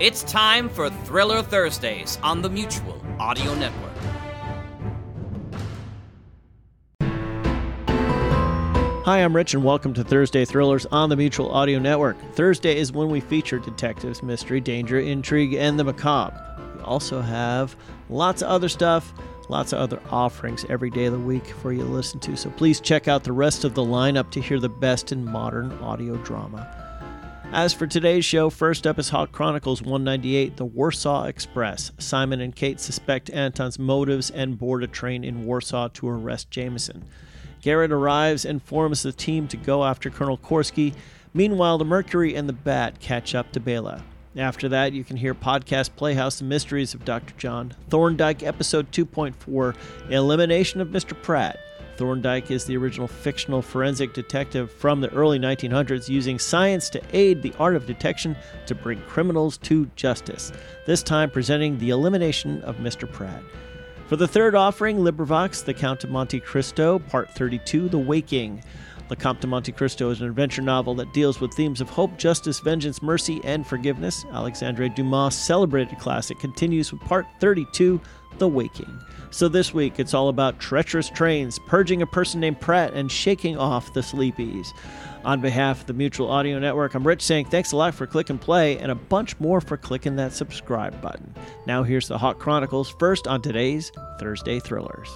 It's time for Thriller Thursdays on the Mutual Audio Network. Hi, I'm Rich, and welcome to Thursday Thrillers on the Mutual Audio Network. Thursday is when we feature detectives, mystery, danger, intrigue, and the macabre. We also have lots of other stuff, lots of other offerings every day of the week for you to listen to. So please check out the rest of the lineup to hear the best in modern audio drama. As for today's show, first up is Hawk Chronicles 198 The Warsaw Express. Simon and Kate suspect Anton's motives and board a train in Warsaw to arrest Jameson. Garrett arrives and forms the team to go after Colonel Korsky. Meanwhile, the Mercury and the Bat catch up to Bela. After that, you can hear podcast Playhouse The Mysteries of Dr. John, Thorndyke Episode 2.4, Elimination of Mr. Pratt, Thorndyke is the original fictional forensic detective from the early 1900s using science to aid the art of detection to bring criminals to justice, this time presenting the elimination of Mr. Pratt. For the third offering, LibriVox, The Count of Monte Cristo, Part 32, The Waking. Le Comte de Monte Cristo is an adventure novel that deals with themes of hope, justice, vengeance, mercy, and forgiveness. Alexandre Dumas' celebrated classic continues with Part 32, The Waking. So this week, it's all about treacherous trains, purging a person named Pratt, and shaking off the sleepies. On behalf of the Mutual Audio Network, I'm Rich saying thanks a lot for click and play, and a bunch more for clicking that subscribe button. Now here's the Hawk Chronicles first on today's Thursday Thrillers.